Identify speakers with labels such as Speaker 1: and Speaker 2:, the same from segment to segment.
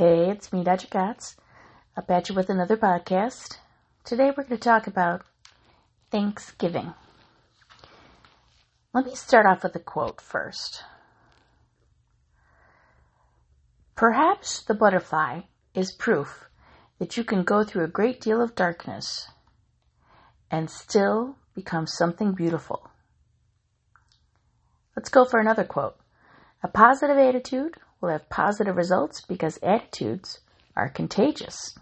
Speaker 1: Hey, it's me, Dr. Katz, up at you with another podcast. Today we're going to talk about Thanksgiving. Let me start off with a quote first. Perhaps the butterfly is proof that you can go through a great deal of darkness and still become something beautiful. Let's go for another quote. A positive attitude will have positive results because attitudes are contagious.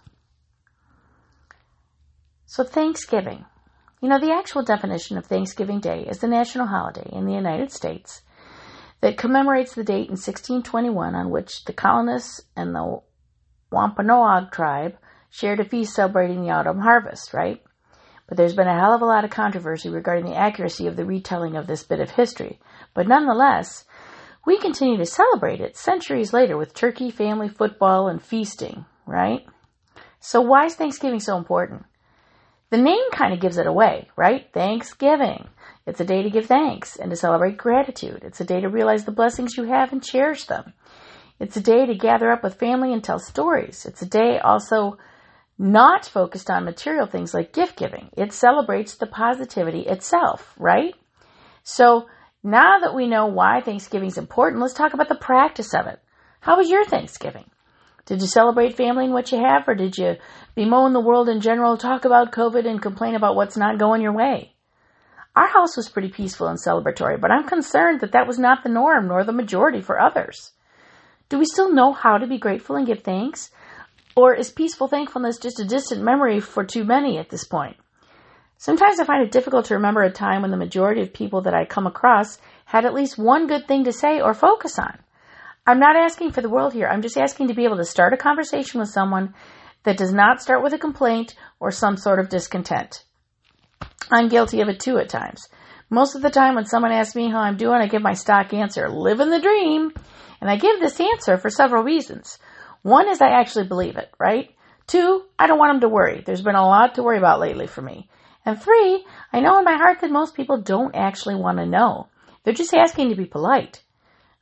Speaker 1: So, Thanksgiving. You know, the actual definition of Thanksgiving Day is the national holiday in the United States that commemorates the date in 1621 on which the colonists and the Wampanoag tribe shared a feast celebrating the autumn harvest, right? But there's been a hell of a lot of controversy regarding the accuracy of the retelling of this bit of history. But nonetheless, we continue to celebrate it centuries later with turkey, family, football, and feasting, right? So why is Thanksgiving so important? The name kind of gives it away, right? Thanksgiving. It's a day to give thanks and to celebrate gratitude. It's a day to realize the blessings you have and cherish them. It's a day to gather up with family and tell stories. It's a day also not focused on material things like gift giving. It celebrates the positivity itself, right? So now that we know why Thanksgiving is important, let's talk about the practice of it. How was your Thanksgiving? Did you celebrate family and what you have, or did you bemoan the world in general, talk about COVID, and complain about what's not going your way? Our house was pretty peaceful and celebratory, but I'm concerned that that was not the norm nor the majority for others. Do we still know how to be grateful and give thanks? Or is peaceful thankfulness just a distant memory for too many at this point? Sometimes I find it difficult to remember a time when the majority of people that I come across had at least one good thing to say or focus on. I'm not asking for the world here. I'm just asking to be able to start a conversation with someone that does not start with a complaint or some sort of discontent. I'm guilty of it too at times. Most of the time when someone asks me how I'm doing, I give my stock answer, living the dream. And I give this answer for several reasons. One is I actually believe it, right? Two, I don't want them to worry. There's been a lot to worry about lately for me. And three, I know in my heart that most people don't actually want to know. They're just asking to be polite.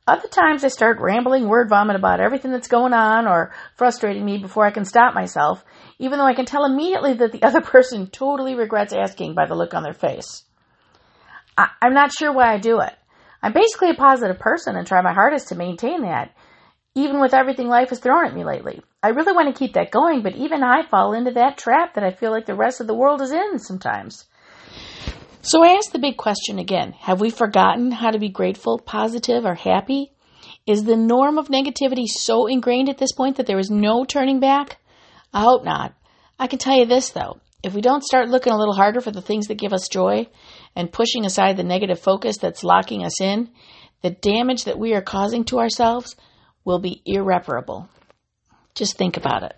Speaker 1: Other times I start rambling word vomit about everything that's going on or frustrating me before I can stop myself, even though I can tell immediately that the other person totally regrets asking by the look on their face. I- I'm not sure why I do it. I'm basically a positive person and try my hardest to maintain that, even with everything life has thrown at me lately. I really want to keep that going, but even I fall into that trap that I feel like the rest of the world is in sometimes. So I ask the big question again Have we forgotten how to be grateful, positive, or happy? Is the norm of negativity so ingrained at this point that there is no turning back? I hope not. I can tell you this, though. If we don't start looking a little harder for the things that give us joy and pushing aside the negative focus that's locking us in, the damage that we are causing to ourselves will be irreparable. Just think about it.